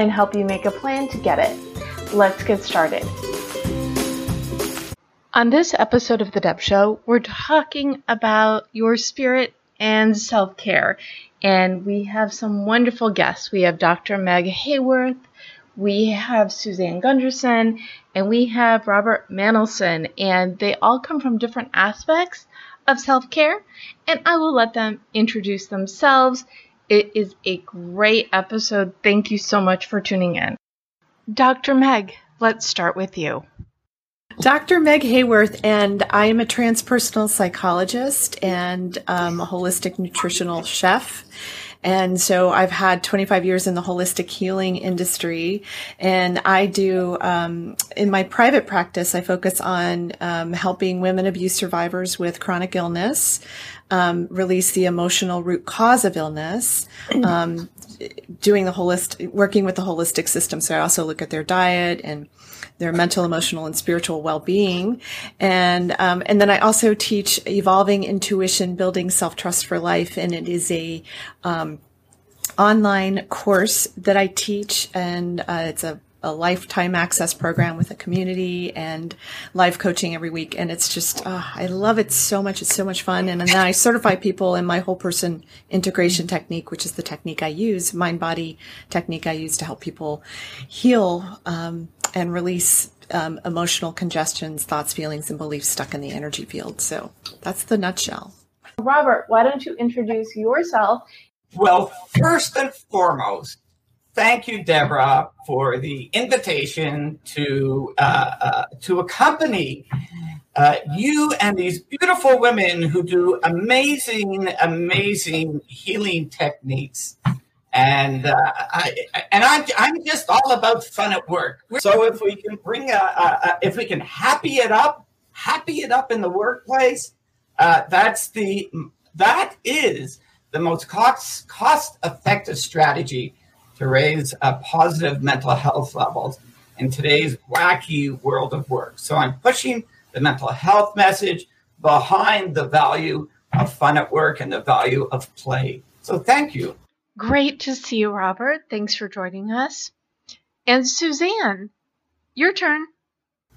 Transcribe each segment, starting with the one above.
and help you make a plan to get it. Let's get started. On this episode of The Deb Show, we're talking about your spirit and self care. And we have some wonderful guests. We have Dr. Meg Haworth, we have Suzanne Gundersen, and we have Robert Manolson. And they all come from different aspects of self care. And I will let them introduce themselves it is a great episode. Thank you so much for tuning in. Dr. Meg, let's start with you. Dr. Meg Haworth, and I am a transpersonal psychologist and um, a holistic nutritional chef. And so I've had 25 years in the holistic healing industry. And I do, um, in my private practice, I focus on um, helping women abuse survivors with chronic illness, um, release the emotional root cause of illness, um, doing the holistic, working with the holistic system. So I also look at their diet and their mental, emotional, and spiritual well-being, and um, and then I also teach evolving intuition, building self-trust for life, and it is a um, online course that I teach, and uh, it's a a lifetime access program with a community and live coaching every week. And it's just, uh, I love it so much. It's so much fun. And, then I certify people in my whole person integration technique, which is the technique I use, mind body technique I use to help people heal, um, and release, um, emotional congestions, thoughts, feelings, and beliefs stuck in the energy field. So that's the nutshell. Robert, why don't you introduce yourself? Well, first and foremost, thank you, Deborah, for the invitation to uh, uh, to accompany uh, you and these beautiful women who do amazing, amazing healing techniques. And uh, I, and I'm, I'm just all about fun at work. So if we can bring a, a, a if we can happy it up, happy it up in the workplace, uh, that's the that is the most cost cost effective strategy to raise uh, positive mental health levels in today's wacky world of work. So I'm pushing the mental health message behind the value of fun at work and the value of play. So thank you. Great to see you, Robert. Thanks for joining us. And Suzanne, your turn.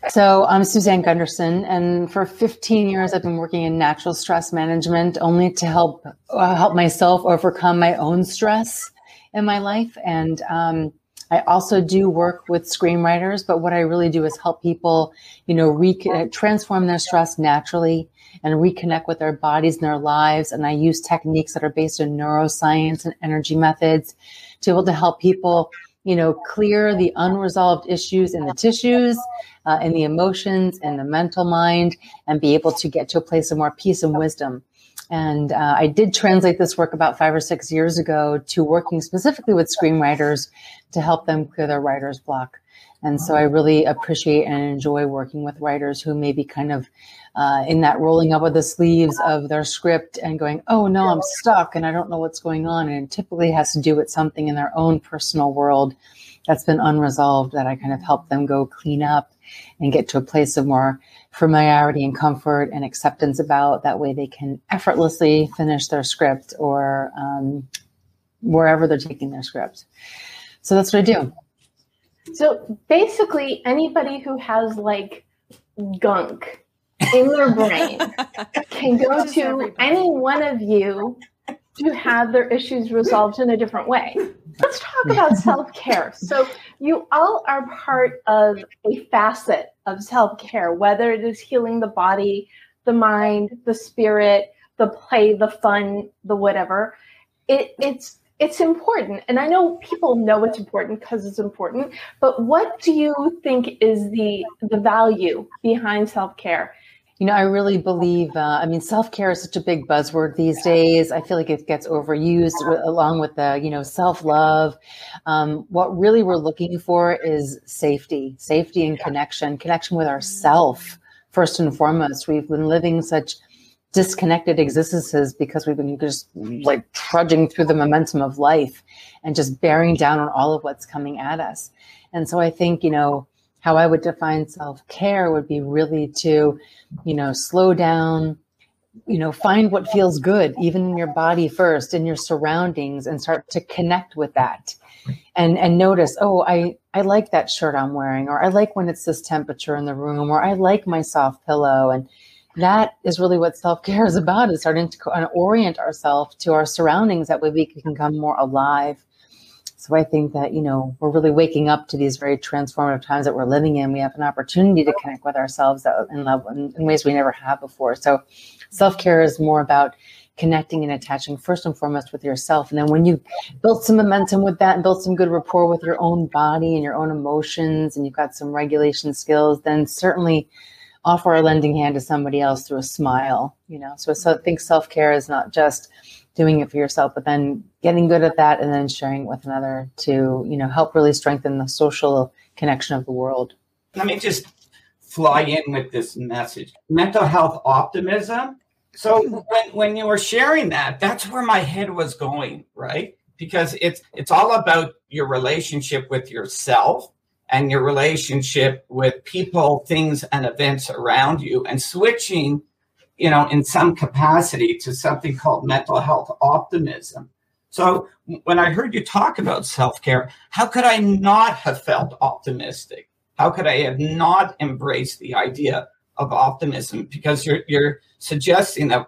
So I'm Suzanne Gundersen, and for 15 years I've been working in natural stress management, only to help uh, help myself overcome my own stress in my life. And um, I also do work with screenwriters, but what I really do is help people, you know, re- uh, transform their stress naturally and reconnect with their bodies and their lives. And I use techniques that are based in neuroscience and energy methods to be able to help people, you know, clear the unresolved issues in the tissues, uh, in the emotions, in the mental mind, and be able to get to a place of more peace and wisdom. And uh, I did translate this work about five or six years ago to working specifically with screenwriters to help them clear their writer's block. And so I really appreciate and enjoy working with writers who may be kind of uh, in that rolling up of the sleeves of their script and going, oh no, I'm stuck and I don't know what's going on. And it typically has to do with something in their own personal world that's been unresolved that I kind of help them go clean up and get to a place of more familiarity and comfort and acceptance about. That way they can effortlessly finish their script or um, wherever they're taking their script. So that's what I do. So basically, anybody who has like gunk in their brain can go to any one of you to have their issues resolved in a different way. Let's talk about self care. So, you all are part of a facet of self care, whether it is healing the body, the mind, the spirit, the play, the fun, the whatever. It, it's it's important and i know people know it's important because it's important but what do you think is the the value behind self-care you know, I really believe, uh, I mean, self care is such a big buzzword these days. I feel like it gets overused along with the, you know, self love. Um, what really we're looking for is safety, safety and connection, connection with ourself, first and foremost. We've been living such disconnected existences because we've been just like trudging through the momentum of life and just bearing down on all of what's coming at us. And so I think, you know, how I would define self care would be really to, you know, slow down, you know, find what feels good, even in your body first, in your surroundings, and start to connect with that. And and notice, oh, I I like that shirt I'm wearing, or I like when it's this temperature in the room, or I like my soft pillow. And that is really what self care is about: is starting to orient ourselves to our surroundings. That way, we can become more alive so I think that, you know, we're really waking up to these very transformative times that we're living in. We have an opportunity to connect with ourselves uh, in, love, in, in ways we never have before. So self care is more about connecting and attaching first and foremost with yourself. And then when you build some momentum with that and build some good rapport with your own body and your own emotions, and you've got some regulation skills, then certainly offer a lending hand to somebody else through a smile. You know, so, so I think self care is not just doing it for yourself, but then getting good at that and then sharing it with another to, you know, help really strengthen the social connection of the world. Let me just fly in with this message. Mental health optimism. So when, when you were sharing that, that's where my head was going, right? Because it's it's all about your relationship with yourself and your relationship with people, things, and events around you, and switching you know, in some capacity to something called mental health optimism. So when I heard you talk about self care, how could I not have felt optimistic? How could I have not embraced the idea of optimism? Because you're, you're suggesting that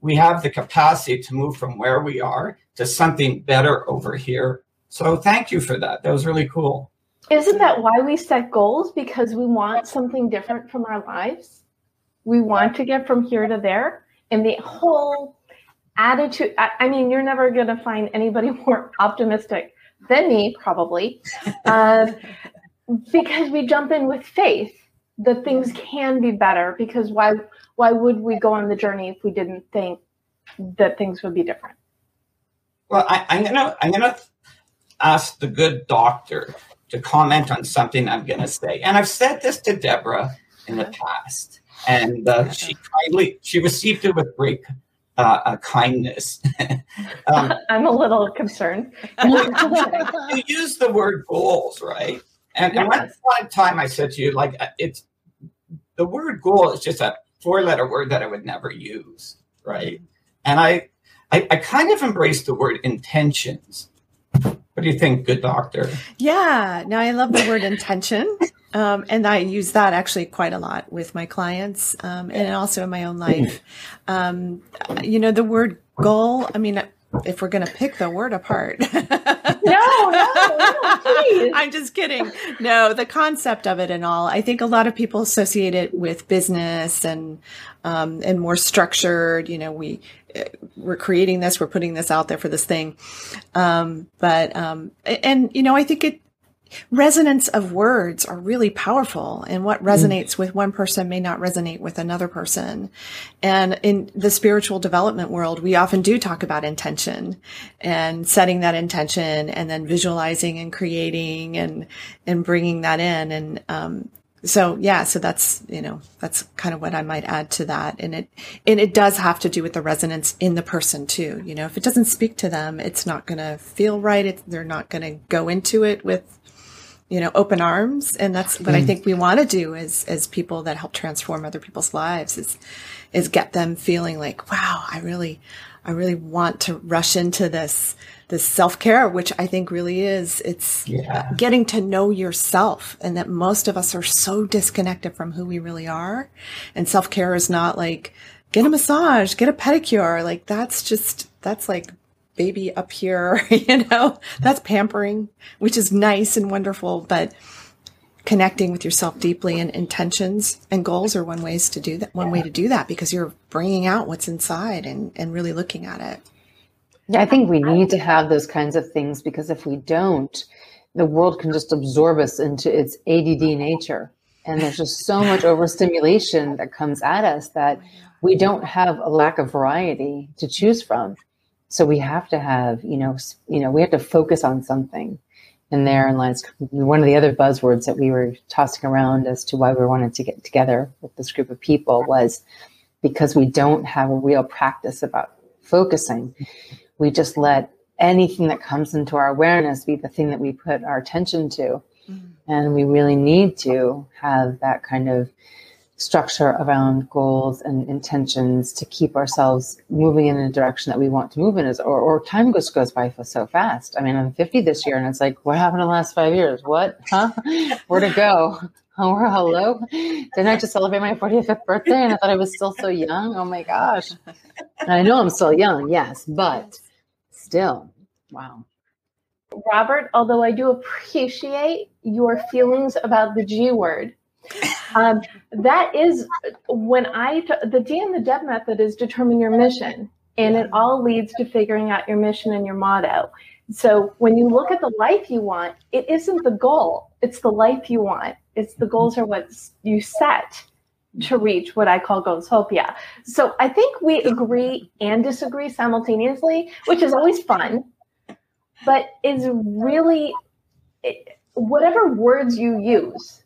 we have the capacity to move from where we are to something better over here. So thank you for that. That was really cool. Isn't that why we set goals? Because we want something different from our lives? We want to get from here to there. And the whole attitude i, I mean you're never going to find anybody more optimistic than me probably uh, because we jump in with faith that things can be better because why why would we go on the journey if we didn't think that things would be different? Well I, i'm gonna i'm gonna ask the good doctor to comment on something i'm gonna say. And i've said this to deborah in the past and uh, she kindly she received it with great uh, uh, kindness. um, I'm a little concerned. you use the word goals, right? And, yes. and one, one time I said to you, like, uh, it's the word goal is just a four letter word that I would never use, right? And I, I, I kind of embrace the word intentions. What do you think, good doctor? Yeah, now I love the word intention. Um, and I use that actually quite a lot with my clients um, and also in my own life. Um, you know, the word goal, I mean, if we're going to pick the word apart. no, no, no, please. I'm just kidding. No, the concept of it and all. I think a lot of people associate it with business and um, and more structured. You know, we we're creating this, we're putting this out there for this thing. Um, but um, and you know, I think it resonance of words are really powerful and what resonates mm. with one person may not resonate with another person. And in the spiritual development world, we often do talk about intention and setting that intention and then visualizing and creating and, and bringing that in. And, um, so yeah, so that's, you know, that's kind of what I might add to that. And it, and it does have to do with the resonance in the person too. You know, if it doesn't speak to them, it's not going to feel right. It's, they're not going to go into it with you know, open arms. And that's what mm. I think we want to do as, as people that help transform other people's lives is, is get them feeling like, wow, I really, I really want to rush into this, this self care, which I think really is, it's yeah. getting to know yourself and that most of us are so disconnected from who we really are. And self care is not like, get a massage, get a pedicure. Like that's just, that's like baby up here, you know, that's pampering, which is nice and wonderful, but connecting with yourself deeply and intentions and goals are one ways to do that one way to do that because you're bringing out what's inside and and really looking at it. Yeah i think we need to have those kinds of things because if we don't the world can just absorb us into its add nature. And there's just so much overstimulation that comes at us that we don't have a lack of variety to choose from so we have to have you know you know we have to focus on something and therein lies one of the other buzzwords that we were tossing around as to why we wanted to get together with this group of people was because we don't have a real practice about focusing. We just let anything that comes into our awareness be the thing that we put our attention to. Mm-hmm. And we really need to have that kind of structure around goals and intentions to keep ourselves moving in a direction that we want to move in is or, or time just goes by so fast. I mean i'm 50 this year and it's like what happened in the last five years? What? Huh? Where'd it go? Oh hello? Didn't i just celebrate my 45th birthday and i thought i was still so young? Oh my gosh. And i know i'm still young yes but still wow. Robert although i do appreciate your feelings about the g word um, that is when I, the D and the Deb method is determine your mission. And it all leads to figuring out your mission and your motto. So when you look at the life you want, it isn't the goal, it's the life you want. It's the goals are what you set to reach what I call Goalsopia. So I think we agree and disagree simultaneously, which is always fun, but is really whatever words you use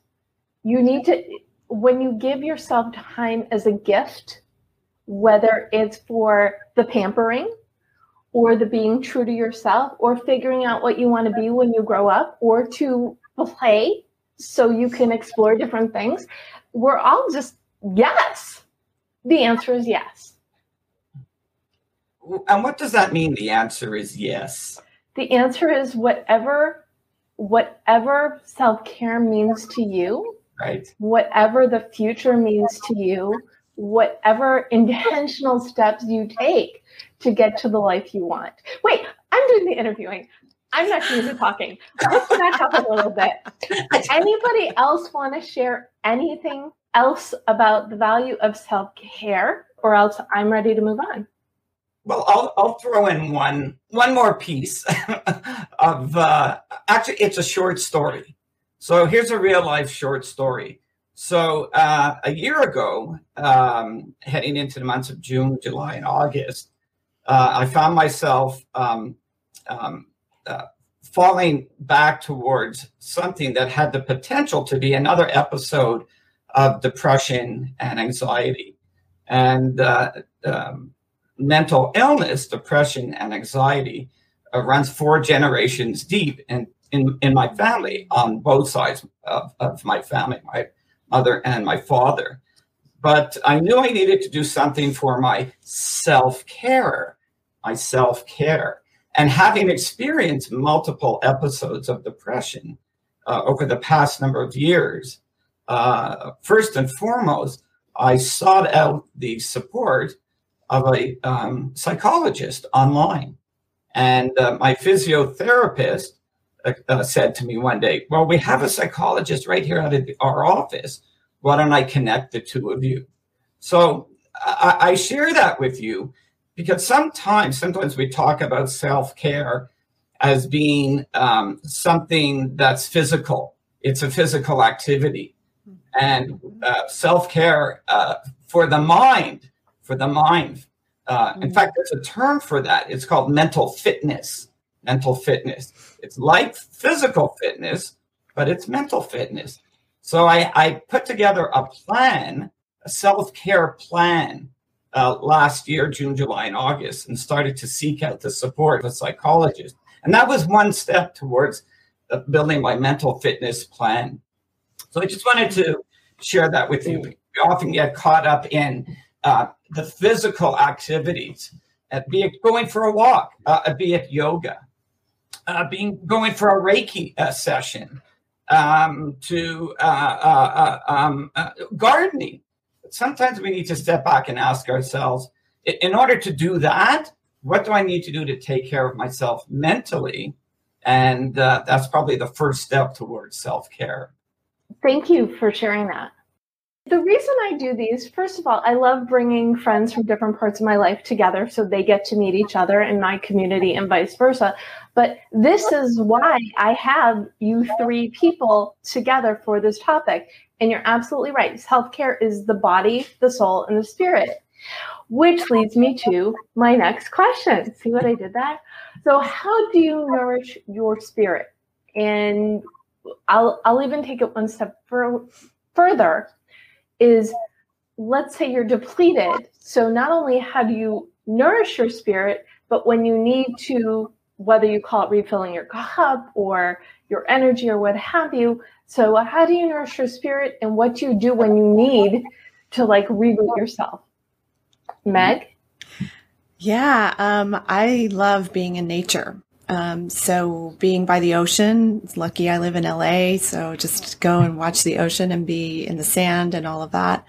you need to when you give yourself time as a gift whether it's for the pampering or the being true to yourself or figuring out what you want to be when you grow up or to play so you can explore different things we're all just yes. The answer is yes. And what does that mean the answer is yes? The answer is whatever whatever self-care means to you Right. Whatever the future means to you, whatever intentional steps you take to get to the life you want. Wait, I'm doing the interviewing. I'm not doing the talking. Let's back up a little bit. Anybody else want to share anything else about the value of self care, or else I'm ready to move on? Well, I'll, I'll throw in one one more piece of uh, actually it's a short story so here's a real life short story. So uh, a year ago, um, heading into the months of June, July, and August, uh, I found myself um, um, uh, falling back towards something that had the potential to be another episode of depression and anxiety. And uh, um, mental illness, depression, and anxiety uh, runs four generations deep. And in, in my family on both sides of, of my family, my mother and my father. But I knew I needed to do something for my self care, my self care. And having experienced multiple episodes of depression uh, over the past number of years, uh, first and foremost, I sought out the support of a um, psychologist online. And uh, my physiotherapist uh, said to me one day, Well, we have a psychologist right here at our office. Why don't I connect the two of you? So I, I share that with you because sometimes, sometimes we talk about self care as being um, something that's physical. It's a physical activity, and uh, self care uh, for the mind, for the mind. Uh, in mm-hmm. fact, there's a term for that. It's called mental fitness mental fitness. It's like physical fitness, but it's mental fitness. So I, I put together a plan, a self care plan uh, last year, June, July, and August, and started to seek out the support of a psychologist. And that was one step towards uh, building my mental fitness plan. So I just wanted to share that with you. We often get caught up in uh, the physical activities, uh, be it going for a walk, uh, be it yoga, uh, being going for a Reiki uh, session, um, to uh, uh, uh um, uh, gardening. Sometimes we need to step back and ask ourselves, in order to do that, what do I need to do to take care of myself mentally? And that's probably the first step towards self care. Thank you for sharing that. The reason I do these, first of all, I love bringing friends from different parts of my life together so they get to meet each other in my community and vice versa. But this is why I have you three people together for this topic. And you're absolutely right. Self care is the body, the soul, and the spirit, which leads me to my next question. See what I did there? So, how do you nourish your spirit? And I'll, I'll even take it one step for, further is let's say you're depleted. So not only how do you nourish your spirit, but when you need to, whether you call it refilling your cup or your energy or what have you. So how do you nourish your spirit and what do you do when you need to like reboot yourself? Meg? Yeah, um, I love being in nature. Um, so being by the ocean, lucky I live in LA, so just go and watch the ocean and be in the sand and all of that.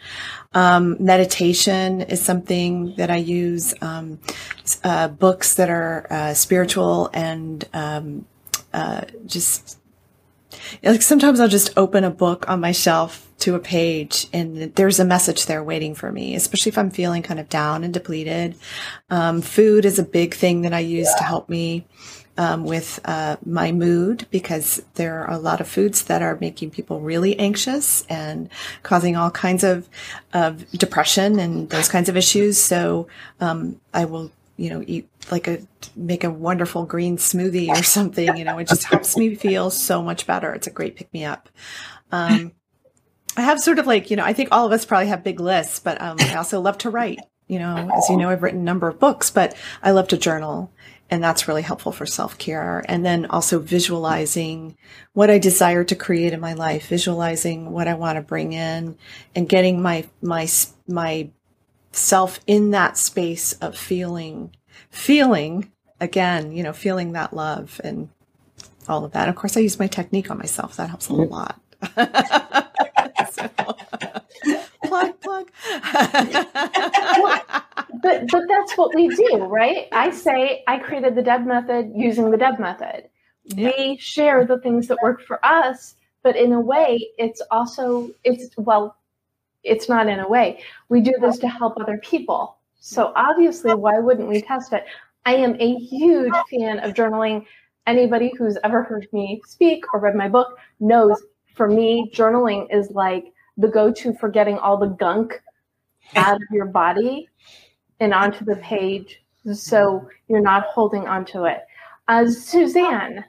Um, meditation is something that I use. Um, uh, books that are uh, spiritual and um, uh, just like sometimes I'll just open a book on my shelf to a page and there's a message there waiting for me, especially if I'm feeling kind of down and depleted. Um, food is a big thing that I use yeah. to help me um, with uh, my mood because there are a lot of foods that are making people really anxious and causing all kinds of, of depression and those kinds of issues. So um, I will, you know, eat like a make a wonderful green smoothie or something. You know, it just helps me feel so much better. It's a great pick me up. Um, I have sort of like, you know, I think all of us probably have big lists, but um, I also love to write. You know, as you know, I've written a number of books, but I love to journal and that's really helpful for self care. And then also visualizing what I desire to create in my life, visualizing what I want to bring in, and getting my my my self in that space of feeling feeling again, you know, feeling that love and all of that. Of course, I use my technique on myself. That helps a lot. so, plug, plug. but but that's what we do, right? I say I created the Deb method using the Deb method. Yeah. We share the things that work for us, but in a way, it's also it's well, it's not in a way. We do this to help other people. So obviously, why wouldn't we test it? I am a huge fan of journaling. Anybody who's ever heard me speak or read my book knows for me, journaling is like the go to for getting all the gunk out of your body and onto the page so you're not holding onto it. Uh, Suzanne.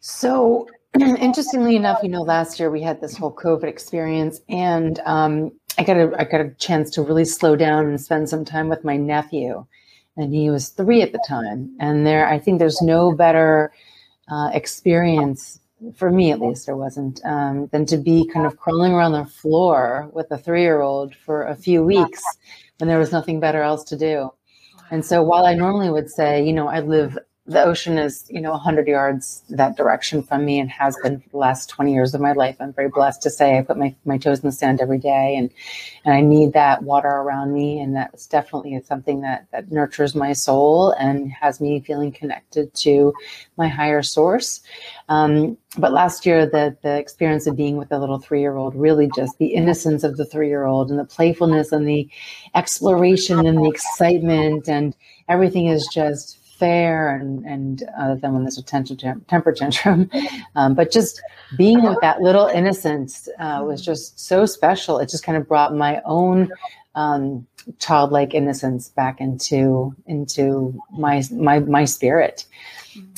So, interestingly enough, you know, last year we had this whole COVID experience, and um, I got a I got a chance to really slow down and spend some time with my nephew, and he was three at the time. And there, I think there's no better uh, experience for me at least there wasn't um, than to be kind of crawling around the floor with a three-year-old for a few weeks when there was nothing better else to do. And so while i normally would say you know i live the ocean is, you know, 100 yards that direction from me and has been for the last 20 years of my life. I'm very blessed to say I put my, my toes in the sand every day and, and I need that water around me. And that's definitely something that, that nurtures my soul and has me feeling connected to my higher source. Um, but last year, the, the experience of being with a little three year old really just the innocence of the three year old and the playfulness and the exploration and the excitement and everything is just fair and and other than when there's a temper, temper tantrum um, but just being with that little innocence uh, was just so special it just kind of brought my own um, childlike innocence back into into my my my spirit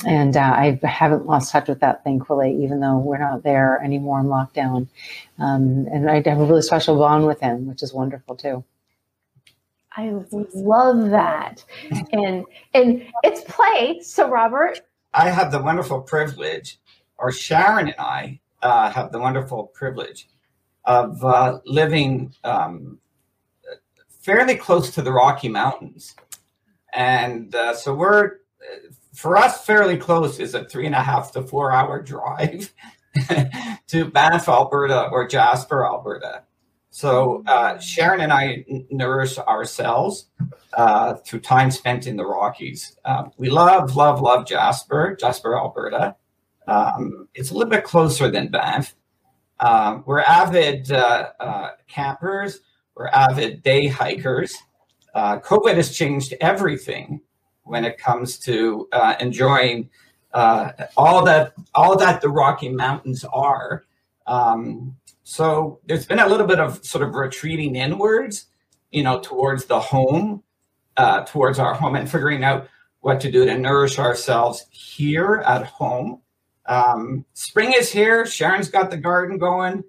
and uh, I haven't lost touch with that, thankfully, even though we're not there anymore in lockdown. Um, and I have a really special bond with him, which is wonderful too. I love that. And and it's play. So Robert. I have the wonderful privilege, or Sharon and I uh, have the wonderful privilege of uh, living um, fairly close to the Rocky Mountains. And uh, so we're, for us, fairly close is a three and a half to four hour drive to Banff, Alberta or Jasper, Alberta. So uh, Sharon and I nourish ourselves uh, through time spent in the Rockies. Uh, we love, love, love Jasper, Jasper, Alberta. Um, it's a little bit closer than Banff. Uh, we're avid uh, uh, campers. We're avid day hikers. Uh, COVID has changed everything when it comes to uh, enjoying all that all that the Rocky Mountains are. Um, so there's been a little bit of sort of retreating inwards, you know, towards the home, uh, towards our home, and figuring out what to do to nourish ourselves here at home. Um, spring is here. Sharon's got the garden going.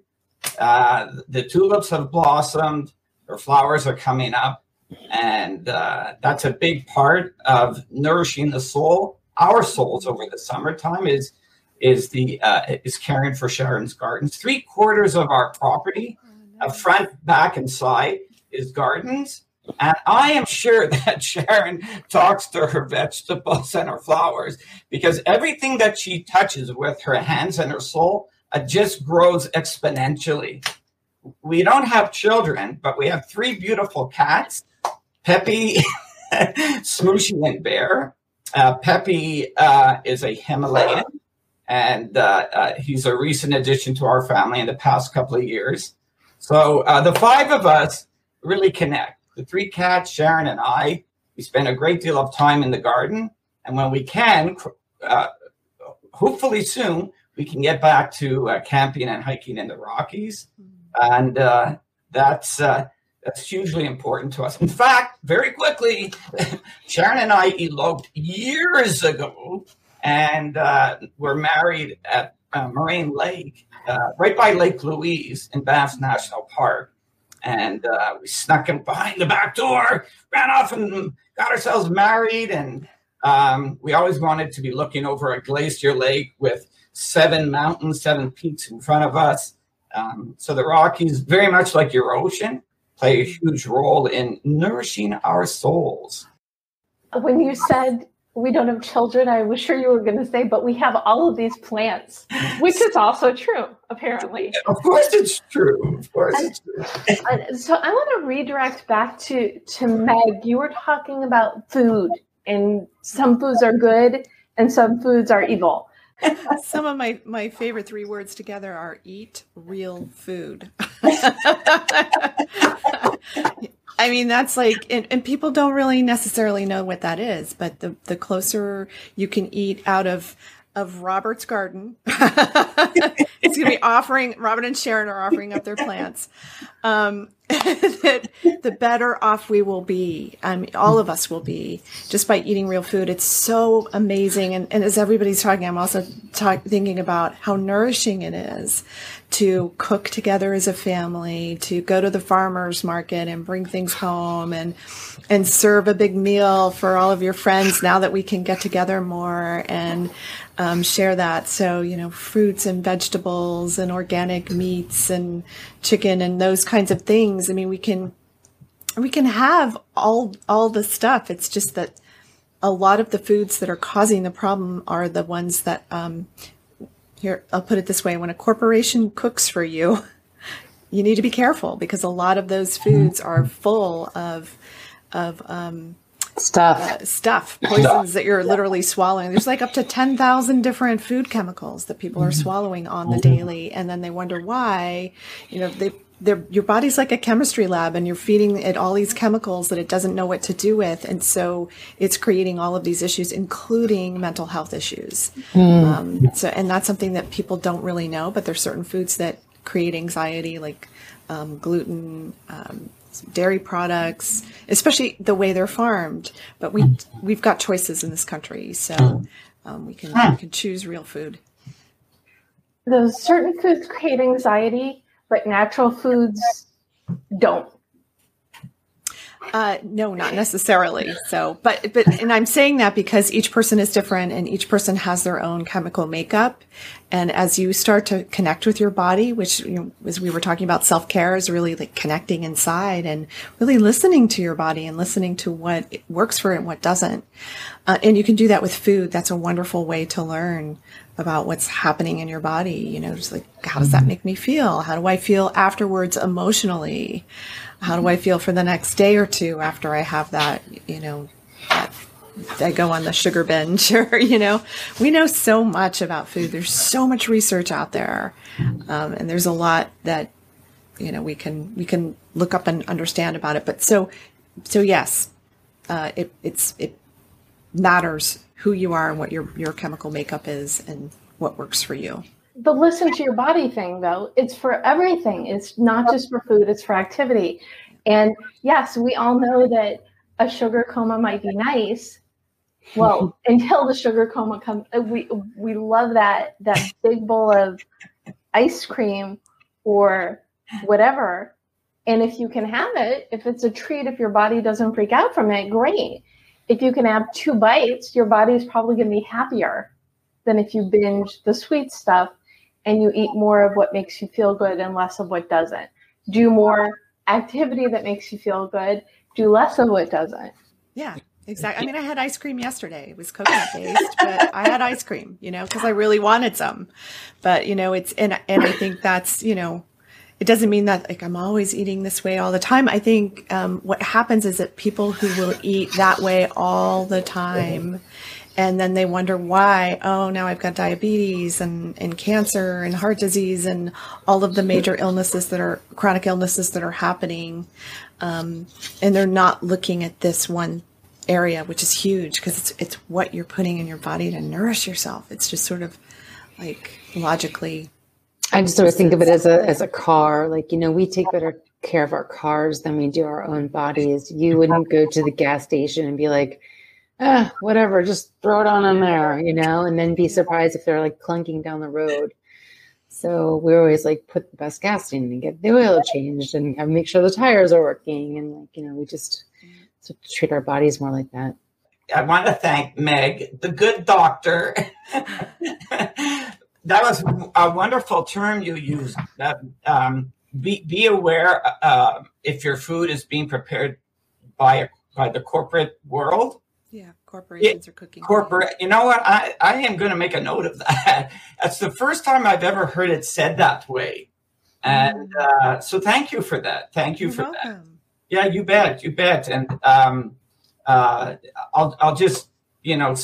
Uh, the tulips have blossomed. Their flowers are coming up, and uh, that's a big part of nourishing the soul. Our souls over the summertime is is the uh, is caring for Sharon's gardens. Three quarters of our property, uh, front, back, and side, is gardens. And I am sure that Sharon talks to her vegetables and her flowers because everything that she touches with her hands and her soul uh, just grows exponentially. We don't have children, but we have three beautiful cats Peppy, Smooshy, and Bear. Uh, Peppy uh, is a Himalayan, and uh, uh, he's a recent addition to our family in the past couple of years. So uh, the five of us really connect. The three cats, Sharon and I, we spend a great deal of time in the garden, and when we can, uh, hopefully soon, we can get back to uh, camping and hiking in the Rockies, and uh, that's that's hugely important to us. In fact, very quickly, Sharon and I eloped years ago, and uh, we're married at uh, Moraine Lake, uh, right by Lake Louise in Banff National Park. And uh, we snuck in behind the back door, ran off and got ourselves married. And um, we always wanted to be looking over a glacier lake with seven mountains, seven peaks in front of us. Um, so the Rockies, very much like your ocean, play a huge role in nourishing our souls. When you said we don't have children, I was sure you were going to say, but we have all of these plants, which is also true, apparently. Of course, it's true. Of course, it's true. So I want to redirect back to to Meg. You were talking about food, and some foods are good, and some foods are evil. Some of my, my favorite three words together are eat real food. I mean, that's like, and, and, people don't really necessarily know what that is, but the, the closer you can eat out of, of Robert's garden, it's going to be offering, Robin and Sharon are offering up their plants. Um, that the better off we will be. I mean, all of us will be just by eating real food. It's so amazing. And, and as everybody's talking, I'm also talk, thinking about how nourishing it is to cook together as a family, to go to the farmer's market and bring things home and, and serve a big meal for all of your friends now that we can get together more and, um, share that. So, you know, fruits and vegetables and organic meats and chicken and those kinds of things. I mean, we can, we can have all, all the stuff. It's just that a lot of the foods that are causing the problem are the ones that, um, here, I'll put it this way. When a corporation cooks for you, you need to be careful because a lot of those foods are full of, of, um, stuff. Uh, stuff poisons that you're literally swallowing. There's like up to 10,000 different food chemicals that people are swallowing on the daily and then they wonder why you know they they're, your body's like a chemistry lab and you're feeding it all these chemicals that it doesn't know what to do with and so it's creating all of these issues including mental health issues. Um, so and that's something that people don't really know but there's certain foods that create anxiety like um, gluten um, dairy products, especially the way they're farmed. But we we've got choices in this country, so um, we can we can choose real food. Those certain foods create anxiety, but natural foods don't. Uh, no, not necessarily. So, but but and I'm saying that because each person is different, and each person has their own chemical makeup, And as you start to connect with your body, which, you know, as we were talking about self care is really like connecting inside and really listening to your body and listening to what works for it and what doesn't. Uh, and you can do that with food. That's a wonderful way to learn about what's happening in your body. You know, just like, how does that make me feel? How do I feel afterwards emotionally? How do I feel for the next day or two after I have that, you know, that I go on the sugar binge or, you know, we know so much about food. There's so much research out there. Um, and there's a lot that, you know, we can, we can look up and understand about it. But so, so yes, uh, it, it's, it matters who you are and what your, your chemical makeup is and what works for you. The listen to your body thing, though, it's for everything. It's not just for food, it's for activity. And yes, we all know that a sugar coma might be nice, well until the sugar coma comes uh, we we love that that big bowl of ice cream or whatever. And if you can have it if it's a treat if your body doesn't freak out from it great. If you can have two bites your body is probably going to be happier than if you binge the sweet stuff and you eat more of what makes you feel good and less of what doesn't. Do more activity that makes you feel good do less of what doesn't. Yeah Exactly. I mean, I had ice cream yesterday. It was coconut based, but I had ice cream, you know, because I really wanted some. But you know, it's and and I think that's you know, it doesn't mean that like I'm always eating this way all the time. I think um, what happens is that people who will eat that way all the time, and then they wonder why. Oh, now I've got diabetes and and cancer and heart disease and all of the major illnesses that are chronic illnesses that are happening. Um, and they're not looking at this one area, which is huge because it's it's what you're putting in your body to nourish yourself. It's just sort of like logically. I just sort of think of it as a as a car. Like you know, we take better care of our cars than we do our own bodies. You wouldn't go to the gas station and be like, ah, whatever, just throw it on in there, you know, and then be surprised if they're like clunking down the road. So we're always like put the best gas in and get the oil changed and make sure the tires are working and like you know we just to treat our bodies more like that. I want to thank Meg, the good doctor. that was a wonderful term you used. um, be, be aware uh, if your food is being prepared by by the corporate world. Yeah, corporations it, are cooking. Corporate. You know what? I, I am going to make a note of that. That's the first time I've ever heard it said that way. And mm. uh, so thank you for that. Thank you You're for welcome. that. Yeah, you bet, you bet. And um, uh, I'll I'll just you know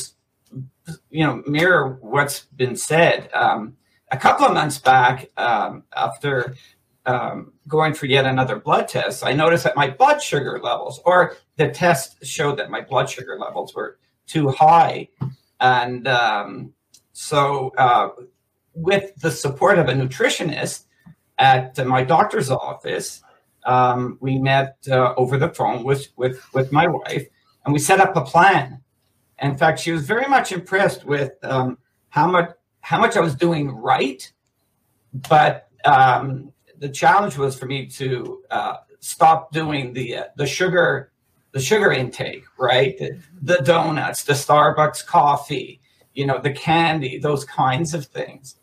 you know mirror what's been said. Um, a couple of months back, um, after um, going for yet another blood test, I noticed that my blood sugar levels, or the test showed that my blood sugar levels were too high, and um, so uh, with the support of a nutritionist at my doctor's office um, we met uh, over the phone with, with, with my wife and we set up a plan. In fact, she was very much impressed with um, how much how much I was doing right, but um, the challenge was for me to uh, stop doing the uh, the sugar the sugar intake, right? The, the, donuts, the Starbucks coffee, you know, the candy, those kinds of things,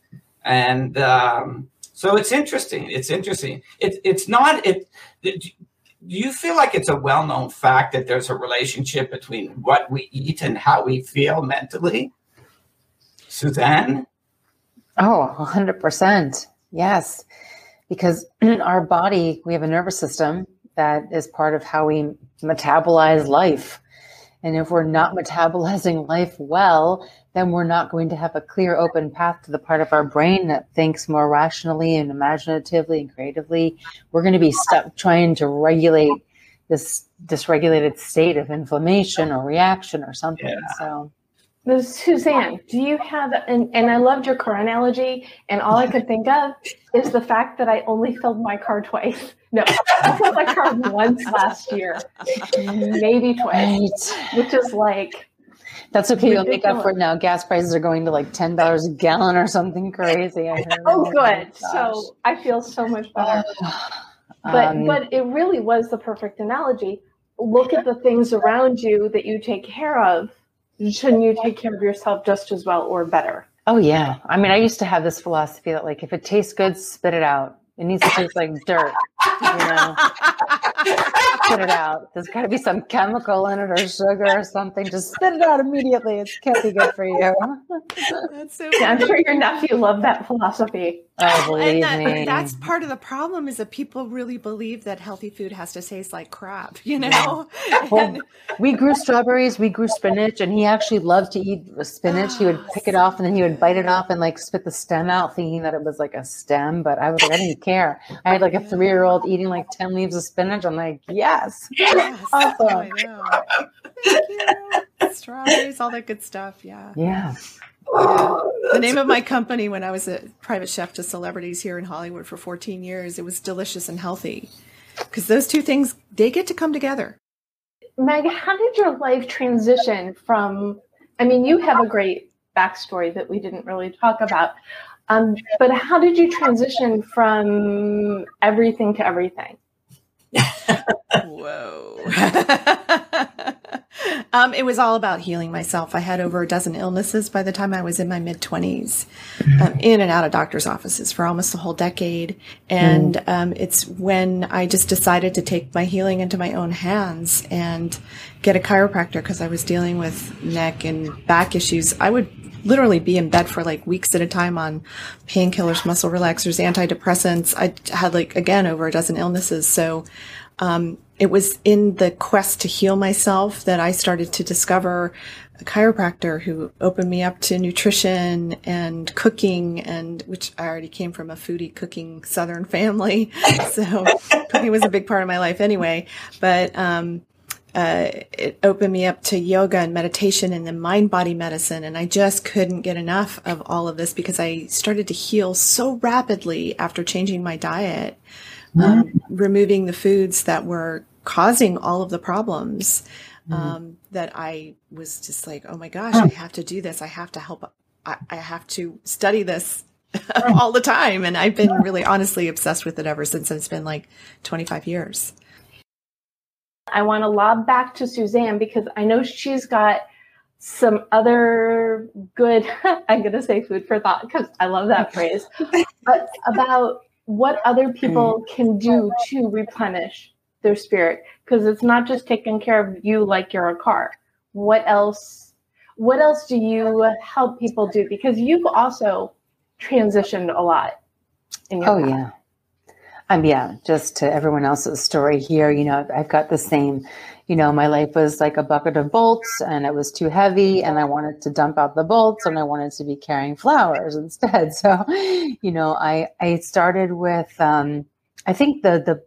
and um, so it's interesting. It's interesting. It, it's not. It, it. Do you feel like it's a well-known fact that there's a relationship between what we eat and how we feel mentally? Suzanne? Oh, 100%. Yes. Because our body, we have a nervous system that is part of how we metabolize life. And if we're not metabolizing life well, then we're not going to have a clear, open path to the part of our brain that thinks more rationally and imaginatively and creatively. We're going to be stuck trying to regulate this dysregulated state of inflammation or reaction or something. Yeah. So. Suzanne, do you have, and, and I loved your car analogy, and all I could think of is the fact that I only filled my car twice. No, I filled my car once last year, maybe twice, right. which is like, that's okay. You'll make up for it now. Gas prices are going to like ten dollars a gallon or something crazy. oh, good. Oh so I feel so much better. but um, but it really was the perfect analogy. Look at the things around you that you take care of. Shouldn't you take care of yourself just as well or better? Oh yeah. I mean, I used to have this philosophy that like if it tastes good, spit it out. It needs to taste like dirt, you know. spit it out. There's got to be some chemical in it or sugar or something. Just spit it out immediately. It can't be good for you. That's so. Yeah, I'm sure your nephew loved that philosophy. Oh, believe that, me. That's part of the problem is that people really believe that healthy food has to taste like crap. You know. Well, we grew strawberries, we grew spinach, and he actually loved to eat spinach. He would ah, pick it off and then he would bite it off and like spit the stem out, thinking that it was like a stem. But I was like, I didn't care. I had like a three year old eating like 10 leaves of spinach. I'm like, yes. Yes. Awesome. I know. Thank you. Strawberries, all that good stuff. Yeah. Yeah. The name of my company when I was a private chef to celebrities here in Hollywood for 14 years, it was delicious and healthy. Because those two things, they get to come together. Meg, how did your life transition from? I mean, you have a great backstory that we didn't really talk about. Um, but how did you transition from everything to everything? Whoa. um, it was all about healing myself. I had over a dozen illnesses by the time I was in my mid 20s, um, in and out of doctor's offices for almost a whole decade. And um, it's when I just decided to take my healing into my own hands and get a chiropractor because I was dealing with neck and back issues. I would literally be in bed for like weeks at a time on painkillers, muscle relaxers, antidepressants. I had like, again, over a dozen illnesses. So, um, it was in the quest to heal myself that I started to discover a chiropractor who opened me up to nutrition and cooking and which I already came from a foodie cooking southern family. so cooking was a big part of my life anyway. But um, uh, it opened me up to yoga and meditation and then mind body medicine. And I just couldn't get enough of all of this because I started to heal so rapidly after changing my diet, um, removing the foods that were causing all of the problems. Um, that I was just like, oh my gosh, I have to do this. I have to help. I, I have to study this all the time. And I've been really honestly obsessed with it ever since. It's been like 25 years. I want to lob back to Suzanne because I know she's got some other good, I'm going to say food for thought because I love that phrase, but about what other people mm. can do to replenish their spirit because it's not just taking care of you like you're a car. What else? What else do you help people do? Because you've also transitioned a lot. In your Oh path. yeah. Um, yeah, just to everyone else's story here, you know, I've, got the same, you know, my life was like a bucket of bolts and it was too heavy and I wanted to dump out the bolts and I wanted to be carrying flowers instead. So, you know, I, I started with, um, I think the, the,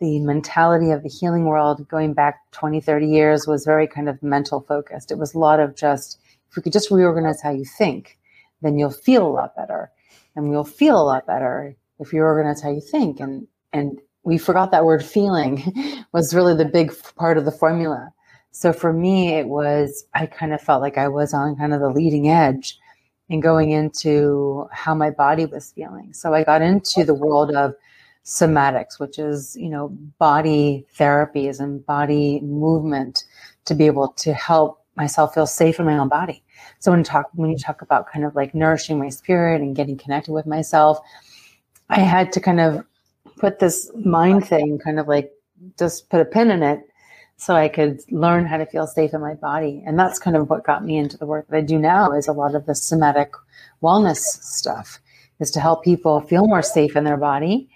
the mentality of the healing world going back 20, 30 years was very kind of mental focused. It was a lot of just, if we could just reorganize how you think, then you'll feel a lot better. And you'll feel a lot better if you organize how you think. And and we forgot that word feeling was really the big part of the formula. So for me, it was I kind of felt like I was on kind of the leading edge and going into how my body was feeling. So I got into the world of somatics, which is, you know, body therapies and body movement to be able to help myself feel safe in my own body. So when talk when you talk about kind of like nourishing my spirit and getting connected with myself, I had to kind of put this mind thing kind of like just put a pin in it so I could learn how to feel safe in my body. And that's kind of what got me into the work that I do now is a lot of the somatic wellness stuff is to help people feel more safe in their body.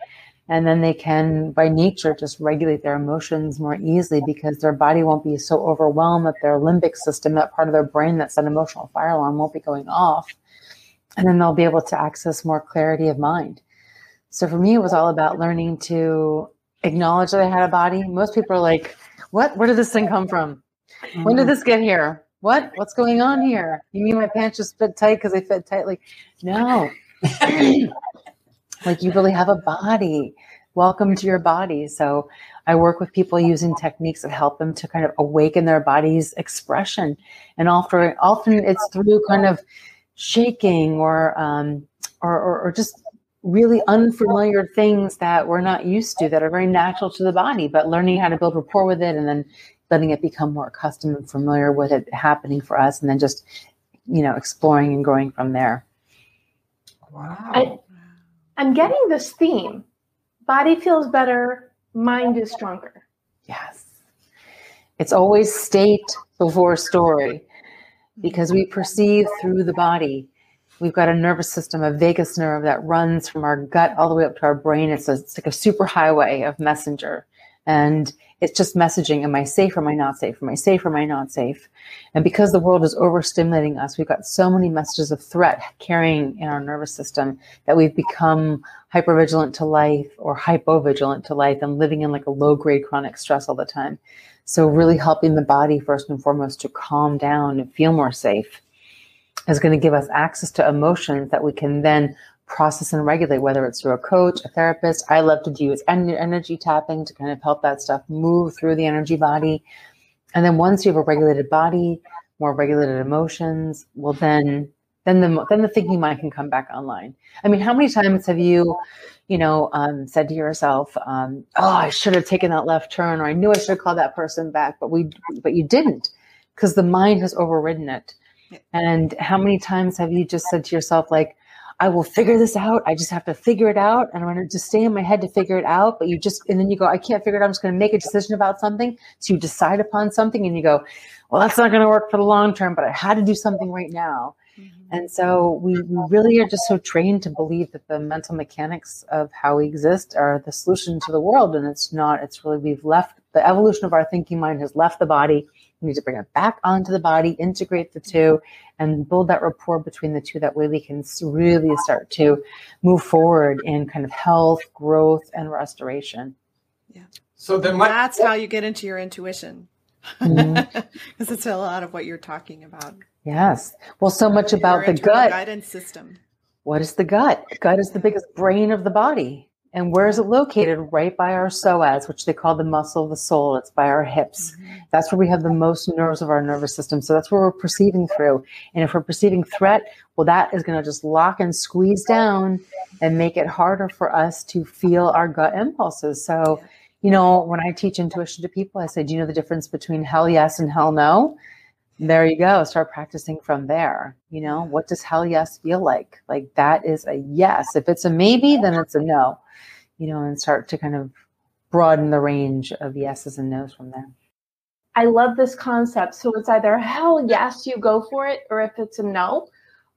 And then they can, by nature, just regulate their emotions more easily because their body won't be so overwhelmed that their limbic system, that part of their brain that's an emotional fire alarm, won't be going off. And then they'll be able to access more clarity of mind. So for me, it was all about learning to acknowledge that I had a body. Most people are like, what? Where did this thing come from? When did this get here? What? What's going on here? You mean my pants just fit tight because they fit tight? Like, no. like you really have a body. Welcome to your body. So I work with people using techniques that help them to kind of awaken their body's expression. And often, often it's through kind of shaking or, um, or, or, or just really unfamiliar things that we're not used to that are very natural to the body, but learning how to build rapport with it and then letting it become more accustomed and familiar with it happening for us and then just you know, exploring and growing from there. Wow. I, I'm getting this theme. Body feels better, mind is stronger. Yes. It's always state before story because we perceive through the body. We've got a nervous system, a vagus nerve that runs from our gut all the way up to our brain. It's, a, it's like a super highway of messenger. And it's just messaging Am I safe am I not safe? Am I safe am I not safe? And because the world is overstimulating us, we've got so many messages of threat carrying in our nervous system that we've become hypervigilant to life or hypovigilant to life and living in like a low grade chronic stress all the time. So, really helping the body first and foremost to calm down and feel more safe is going to give us access to emotions that we can then process and regulate, whether it's through a coach, a therapist. I love to use energy tapping to kind of help that stuff move through the energy body. And then once you have a regulated body, more regulated emotions, well then then the then the thinking mind can come back online. I mean, how many times have you, you know, um, said to yourself, um, "Oh, I should have taken that left turn," or "I knew I should have called that person back," but we but you didn't because the mind has overridden it. And how many times have you just said to yourself, like, I will figure this out. I just have to figure it out. And I'm going to just stay in my head to figure it out. But you just, and then you go, I can't figure it out. I'm just going to make a decision about something. So you decide upon something and you go, well, that's not going to work for the long term, but I had to do something right now. Mm-hmm. And so we, we really are just so trained to believe that the mental mechanics of how we exist are the solution to the world. And it's not, it's really, we've left the evolution of our thinking mind has left the body we need to bring it back onto the body, integrate the two, and build that rapport between the two. That way we can really start to move forward in kind of health, growth, and restoration. Yeah. So then what, that's how you get into your intuition. Because mm-hmm. it's a lot of what you're talking about. Yes. Well, so much about the gut guidance system. What is the gut? Gut is the biggest brain of the body. And where is it located? Right by our psoas, which they call the muscle of the soul. It's by our hips. Mm-hmm. That's where we have the most nerves of our nervous system. So that's where we're perceiving through. And if we're perceiving threat, well, that is going to just lock and squeeze down and make it harder for us to feel our gut impulses. So, you know, when I teach intuition to people, I say, Do you know the difference between hell yes and hell no? there you go start practicing from there you know what does hell yes feel like like that is a yes if it's a maybe then it's a no you know and start to kind of broaden the range of yeses and nos from there i love this concept so it's either hell yes you go for it or if it's a no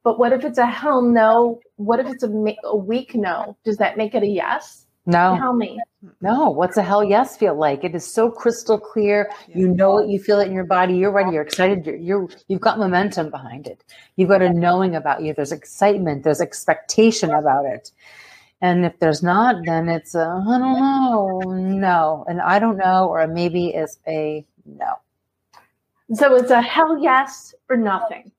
but what if it's a hell no what if it's a, a weak no does that make it a yes no. Tell me. No. What's a hell yes feel like? It is so crystal clear. Yeah. You know it. You feel it in your body. You're ready. You're excited. You're, you're you've got momentum behind it. You've got a knowing about you. There's excitement. There's expectation about it. And if there's not, then it's a I don't know, no, and I don't know, or maybe it's a no. So it's a hell yes or nothing.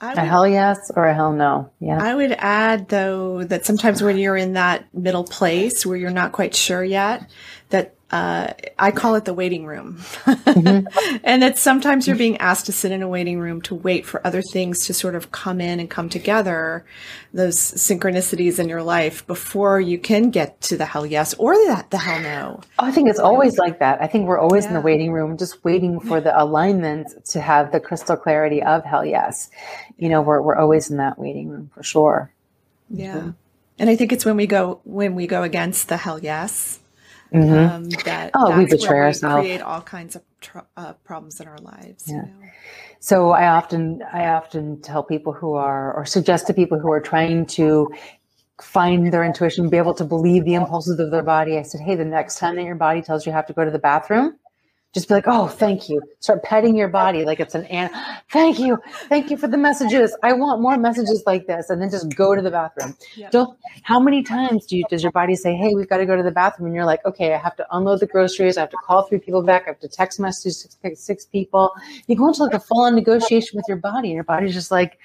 Would, a hell yes or a hell no. Yeah. I would add though that sometimes when you're in that middle place where you're not quite sure yet, that uh, I call it the waiting room. Mm-hmm. and that sometimes you're being asked to sit in a waiting room to wait for other things to sort of come in and come together, those synchronicities in your life before you can get to the hell yes or the, the hell no. Oh, I think it's always like that. I think we're always yeah. in the waiting room, just waiting for the alignment to have the crystal clarity of hell yes. You know, we're, we're always in that waiting room for sure. Yeah. Mm-hmm. And I think it's when we go, when we go against the hell yes Mm-hmm. Um, that oh, we betray ourselves. Create all kinds of tr- uh, problems in our lives. Yeah. You know? So I often I often tell people who are or suggest to people who are trying to find their intuition, be able to believe the impulses of their body. I said, hey, the next time that your body tells you you have to go to the bathroom, just be like, oh, thank you. Start petting your body like it's an animal. Thank you. Thank you for the messages. I want more messages like this. And then just go to the bathroom. Yep. Don't, how many times do you, does your body say, hey, we've got to go to the bathroom? And you're like, okay, I have to unload the groceries. I have to call three people back. I have to text message six, six people. You go into like a full on negotiation with your body and your body's just like,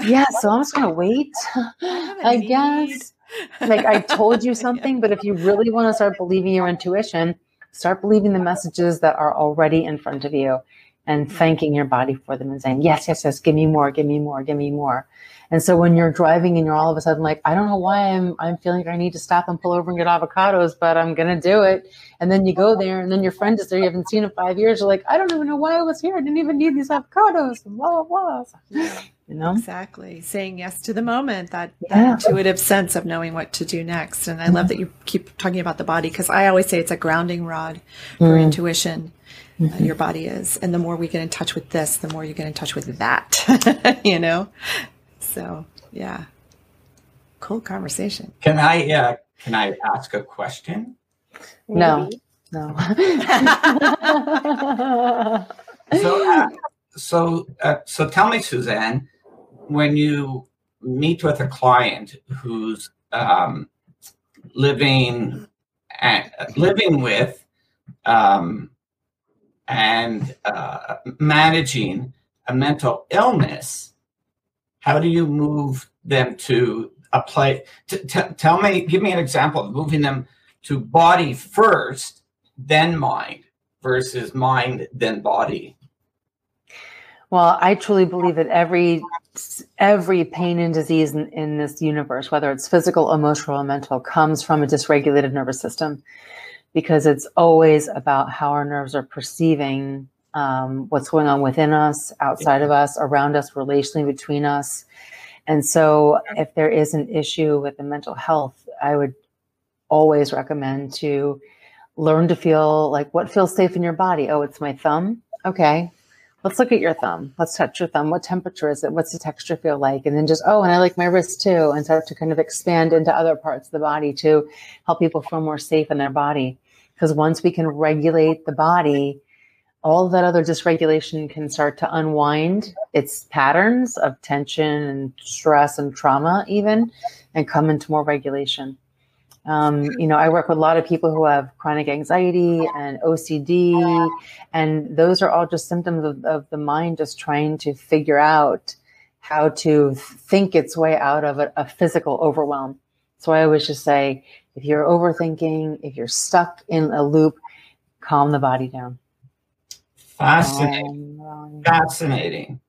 yeah, so I'm just going to wait, I guess. like I told you something, but if you really want to start believing your intuition, Start believing the messages that are already in front of you. And mm-hmm. thanking your body for them and saying, yes, yes, yes, give me more, give me more, give me more. And so when you're driving and you're all of a sudden like, I don't know why I'm I'm feeling like I need to stop and pull over and get avocados, but I'm gonna do it. And then you go there and then your friend is there, you haven't seen in five years, you're like, I don't even know why I was here. I didn't even need these avocados blah blah blah. You know? Exactly. Saying yes to the moment, that, Yeah. that intuitive sense of knowing what to do next. And I love that you keep talking about the body because I always say it's a grounding rod for mm. intuition. Uh, your body is. And the more we get in touch with this, the more you get in touch with that, you know? So, yeah. Cool conversation. Can I uh, can I ask a question? No. Maybe. No. So uh, so uh, so tell me, Suzanne, when you meet with a client who's um, living and living with um, and uh, managing a mental illness, how do you move them to a place? T- t- tell me, give me an example of moving them to body first, then mind, versus mind then body. Well, I truly believe that every every pain and disease in, in this universe, whether it's physical, emotional, or mental, comes from a dysregulated nervous system, because it's always about how our nerves are perceiving um, what's going on within us, outside of us, around us, relationally between us. And so, if there is an issue with the mental health, I would always recommend to learn to feel like what feels safe in your body. Oh, it's my thumb. Okay, let's look at your thumb. Let's touch your thumb. What temperature is it? What's the texture feel like? And then just, oh, and I like my wrist too. And start to kind of expand into other parts of the body to help people feel more safe in their body. Because once we can regulate the body, all that other dysregulation can start to unwind its patterns of tension and stress and trauma, even, and come into more regulation. Um, you know, I work with a lot of people who have chronic anxiety and OCD, and those are all just symptoms of, of the mind just trying to figure out how to think its way out of a, a physical overwhelm. So I always just say, if you're overthinking, if you're stuck in a loop, calm the body down. Fascinating. Um, Fascinating.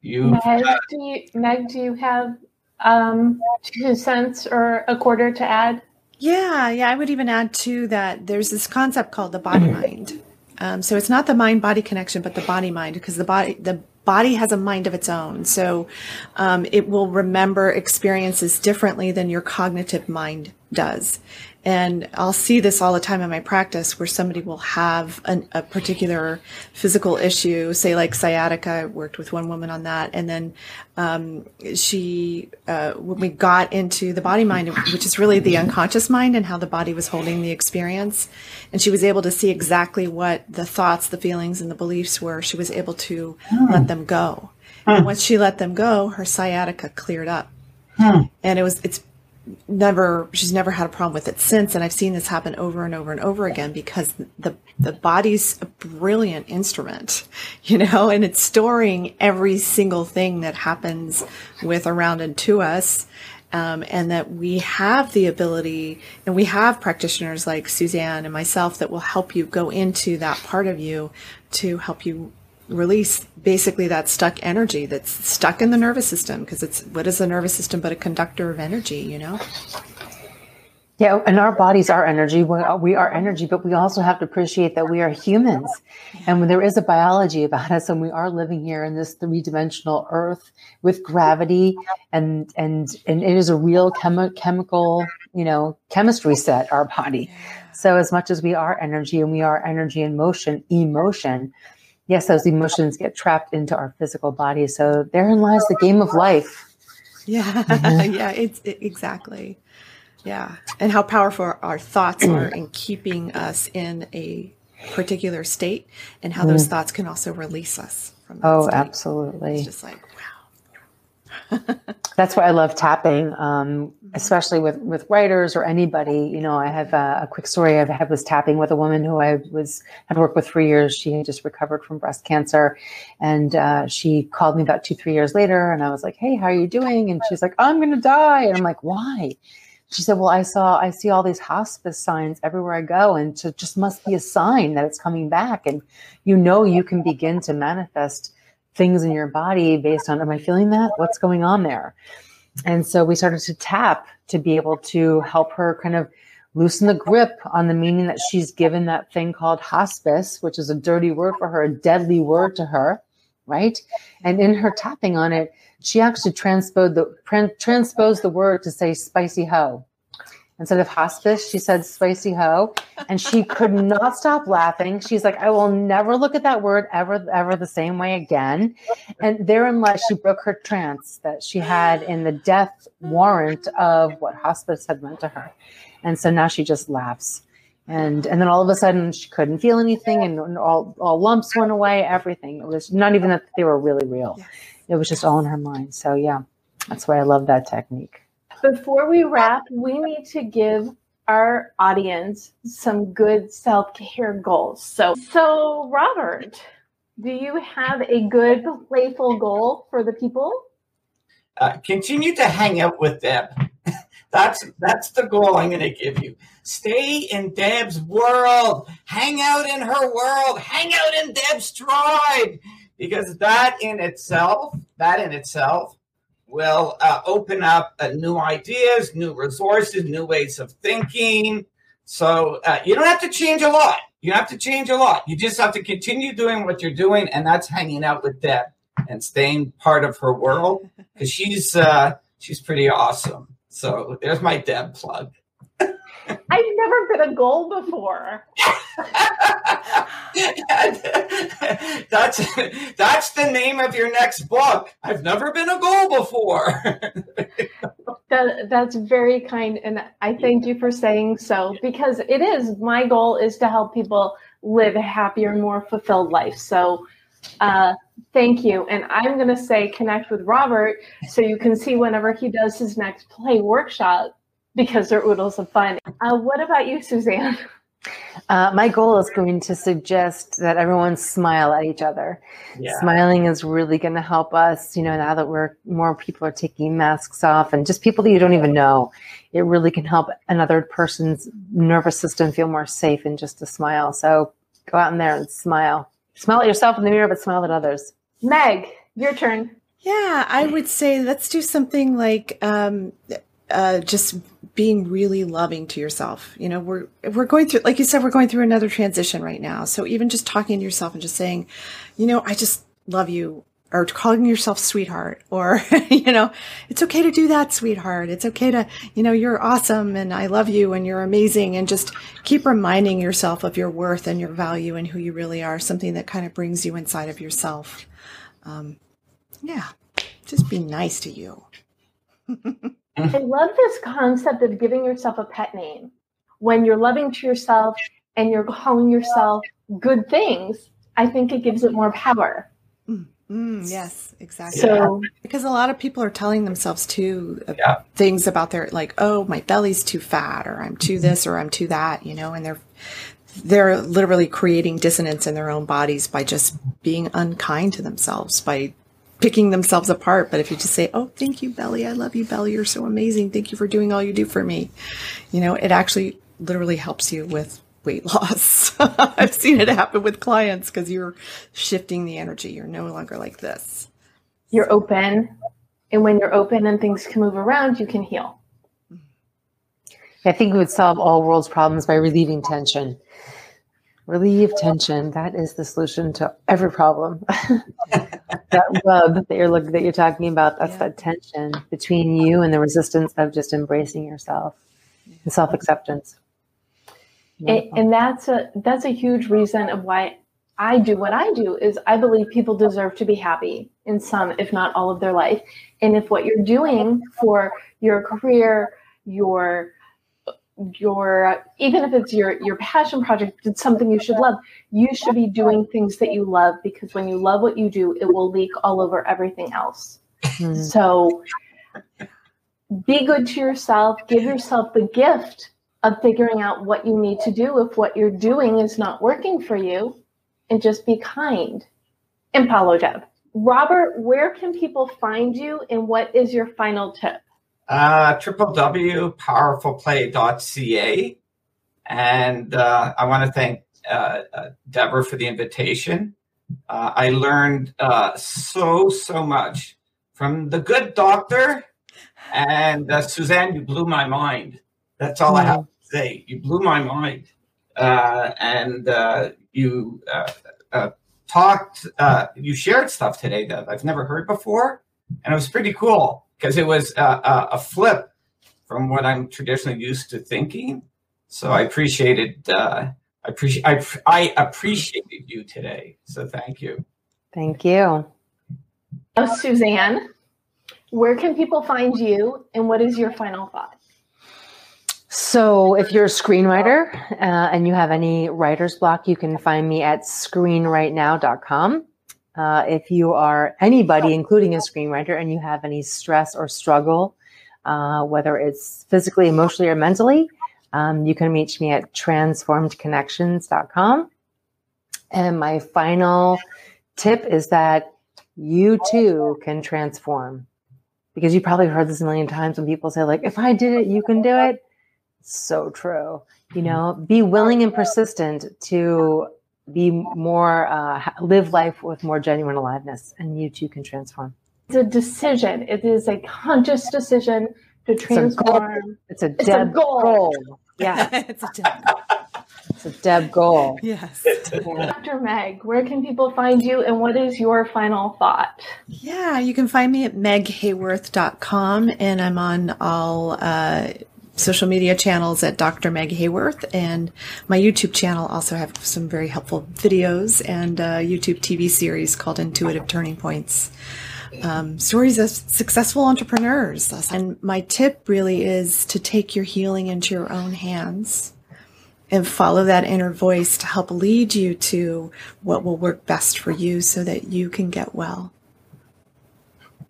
You Meg, do you, Meg, do you have um, two cents or a quarter to add? Yeah, yeah. I would even add to that there's this concept called the body mind. Um, so it's not the mind body connection, but the body mind because the body the body has a mind of its own. So um, it will remember experiences differently than your cognitive mind does. And I'll see this all the time in my practice where somebody will have an, a particular physical issue, say like sciatica. I worked with one woman on that. And then um, she, uh, when we got into the body mind, which is really the unconscious mind and how the body was holding the experience, and she was able to see exactly what the thoughts, the feelings, and the beliefs were, she was able to let them go. And once she let them go, her sciatica cleared up. And it was, it's never she's never had a problem with it since and i've seen this happen over and over and over again because the the body's a brilliant instrument you know and it's storing every single thing that happens with around and to us um, and that we have the ability and we have practitioners like suzanne and myself that will help you go into that part of you to help you release basically that stuck energy that's stuck in the nervous system because it's what is the nervous system but a conductor of energy you know Yeah, and our bodies are energy. We are, we are energy, but we also have to appreciate that we are humans. And when there is a biology about us and we are living here in this three dimensional earth with gravity and, and, and it is a real chemi- chemical, you know, chemistry set, our body. So as much as we are energy and we are energy in motion, emotion, yes, those emotions get trapped into our physical body. So therein lies the game of life. yeah mm-hmm. yeah it's it, exactly yeah and how powerful our thoughts are in keeping us in a particular state and how those mm. thoughts can also release us from that Oh, state. absolutely. it's just like That's why I love tapping, um, especially with, with writers or anybody. You know, I have a, a quick story I've had was tapping with a woman who I was had worked with for years. She had just recovered from breast cancer, and uh, she called me about two three years later, and I was like, "Hey, how are you doing?" And she's like, "I'm going to die," and I'm like, "Why?" she said, Well, I saw, I see all these hospice signs everywhere I go, and it just must be a sign that it's coming back. And you know, you can begin to manifest things in your body based on, Am I feeling that? What's going on there? And so we started to tap to be able to help her kind of loosen the grip on the meaning that she's given that thing called hospice, which is a dirty word for her, a deadly word to her, right? And in her tapping on it, she actually transposed the transposed the word to say spicy hoe. Instead of hospice, she said spicy hoe, and she could not stop laughing. She's like, "I will never look at that word ever, ever the same way again." And therein lies she broke her trance that she had in the death warrant of what hospice had meant to her, and so now she just laughs. And and then all of a sudden she couldn't feel anything, and all all lumps went away. Everything. It was not even that they were really real. It was just all in her mind. So yeah, that's why I love that technique. Before we wrap, we need to give our audience some good self-care goals. So, so Robert, do you have a good playful goal for the people? Uh, continue to hang out with Deb. that's that's the goal I'm going to give you. Stay in Deb's world. Hang out in her world. Hang out in Deb's tribe, because that in itself, that in itself will uh, open up uh, new ideas, new resources, new ways of thinking. So uh, you don't have to change a lot. You have to change a lot. You just have to continue doing what you're doing, and that's hanging out with Deb and staying part of her world because she's uh, she's pretty awesome. So there's my Deb plug. I've never been a goal before. that's that's the name of your next book. I've never been a goal before. that, that's very kind, and I thank you for saying so because it is my goal is to help people live a happier, more fulfilled life. So. Uh, thank you. And I'm going to say connect with Robert so you can see whenever he does his next play workshop because they're oodles of fun. Uh, what about you, Suzanne? Uh, my goal is going to suggest that everyone smile at each other. Yeah. Smiling is really going to help us, you know, now that we're more people are taking masks off and just people that you don't even know. It really can help another person's nervous system feel more safe in just a smile. So go out in there and smile. Smile at yourself in the mirror, but smile at others. Meg, your turn. Yeah, I would say let's do something like um, uh, just being really loving to yourself. You know, we're we're going through, like you said, we're going through another transition right now. So even just talking to yourself and just saying, you know, I just love you, or calling yourself sweetheart, or you know, it's okay to do that, sweetheart. It's okay to, you know, you're awesome and I love you and you're amazing, and just keep reminding yourself of your worth and your value and who you really are. Something that kind of brings you inside of yourself. Um, yeah, just be nice to you. I love this concept of giving yourself a pet name. When you're loving to yourself and you're calling yourself good things, I think it gives it more power. Mm, mm yes, exactly. So, because a lot of people are telling themselves too uh, yeah. things about their like, oh, my belly's too fat, or I'm too this, or I'm too that, you know, and they're they're literally creating dissonance in their own bodies by just being unkind to themselves by picking themselves apart. But if you just say, Oh, thank you, Belly. I love you, Belly. You're so amazing. Thank you for doing all you do for me. You know, it actually literally helps you with weight loss. I've seen it happen with clients because you're shifting the energy. You're no longer like this. You're open. And when you're open and things can move around, you can heal. I think we would solve all world's problems by relieving tension relieve tension. That is the solution to every problem. that rub that you're looking that you're talking about, that's yeah. that tension between you and the resistance of just embracing yourself, the self acceptance. And, and that's a that's a huge reason of why I do what I do is I believe people deserve to be happy in some, if not all of their life. And if what you're doing for your career, your your even if it's your your passion project it's something you should love you should be doing things that you love because when you love what you do it will leak all over everything else. Mm-hmm. so be good to yourself give yourself the gift of figuring out what you need to do. If what you're doing is not working for you and just be kind. And follow deb robert where can people find you and what is your final tip uh, www.powerfulplay.ca. And uh, I want to thank uh, uh, Deborah for the invitation. Uh, I learned uh, so, so much from the good doctor. And uh, Suzanne, you blew my mind. That's all. I have to say. You blew my mind. Uh, and uh, you uh, uh, talked, uh, you shared stuff today that I've never heard before. And it was pretty cool because it was a, a flip from what I'm traditionally used to thinking. So I appreciated I appreciate I, I appreciated you today. So thank you. Thank you. Oh, Suzanne, where can people find you and what is your final thought? So, if you're a screenwriter uh, and you have any writer's block, you can find me at screenwritenow.com. Uh, if you are anybody, including a screenwriter, and you have any stress or struggle, uh, whether it's physically, emotionally, or mentally, um, you can reach me at transformedconnections.com. And my final tip is that you too can transform. Because you probably heard this a million times when people say like if i did it you can do it. So true. You know be willing and persistent to be more uh, live life with more genuine aliveness and you too can transform it's a decision it is a conscious decision to transform it's a, it's a, it's a goal. goal. Yeah. it's a Deb. It's a Deb goal. Yes. Dr. Meg, where can people find you and what is your final thought? Yeah, you can find me at meghaworth.com and I'm on all uh, social media channels at Dr. Meg Haworth and my YouTube channel also have some very helpful videos and a YouTube TV series called Intuitive Turning Points um, stories of successful entrepreneurs. And my tip really is to take your healing into your own hands and follow that inner voice to help lead you to what will work best for you so that you can get well.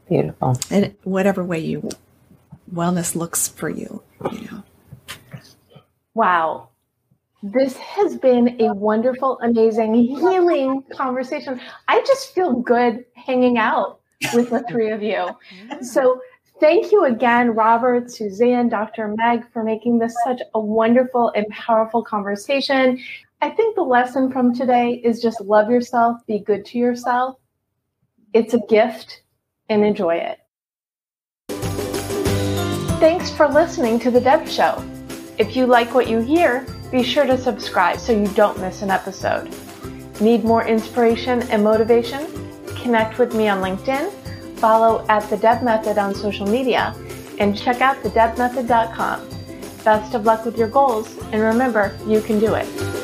Beautiful. In whatever way you wellness looks for you, you know. Wow. This has been a wonderful, amazing, healing conversation. I just feel good hanging out with the three of you. So thank you again, Robert, Suzanne, Dr. Meg, for making this such a wonderful and powerful conversation. I think the lesson from today is just love yourself, be good to yourself. It's a gift and enjoy it. Thanks for listening to The Deb Show. If you like what you hear, be sure to subscribe so you don't miss an episode. Need more inspiration and motivation? connect with me on LinkedIn, follow at The Deb Method on social media, and check out thedebmethod.com. Best of luck with your goals, and remember, you can do it.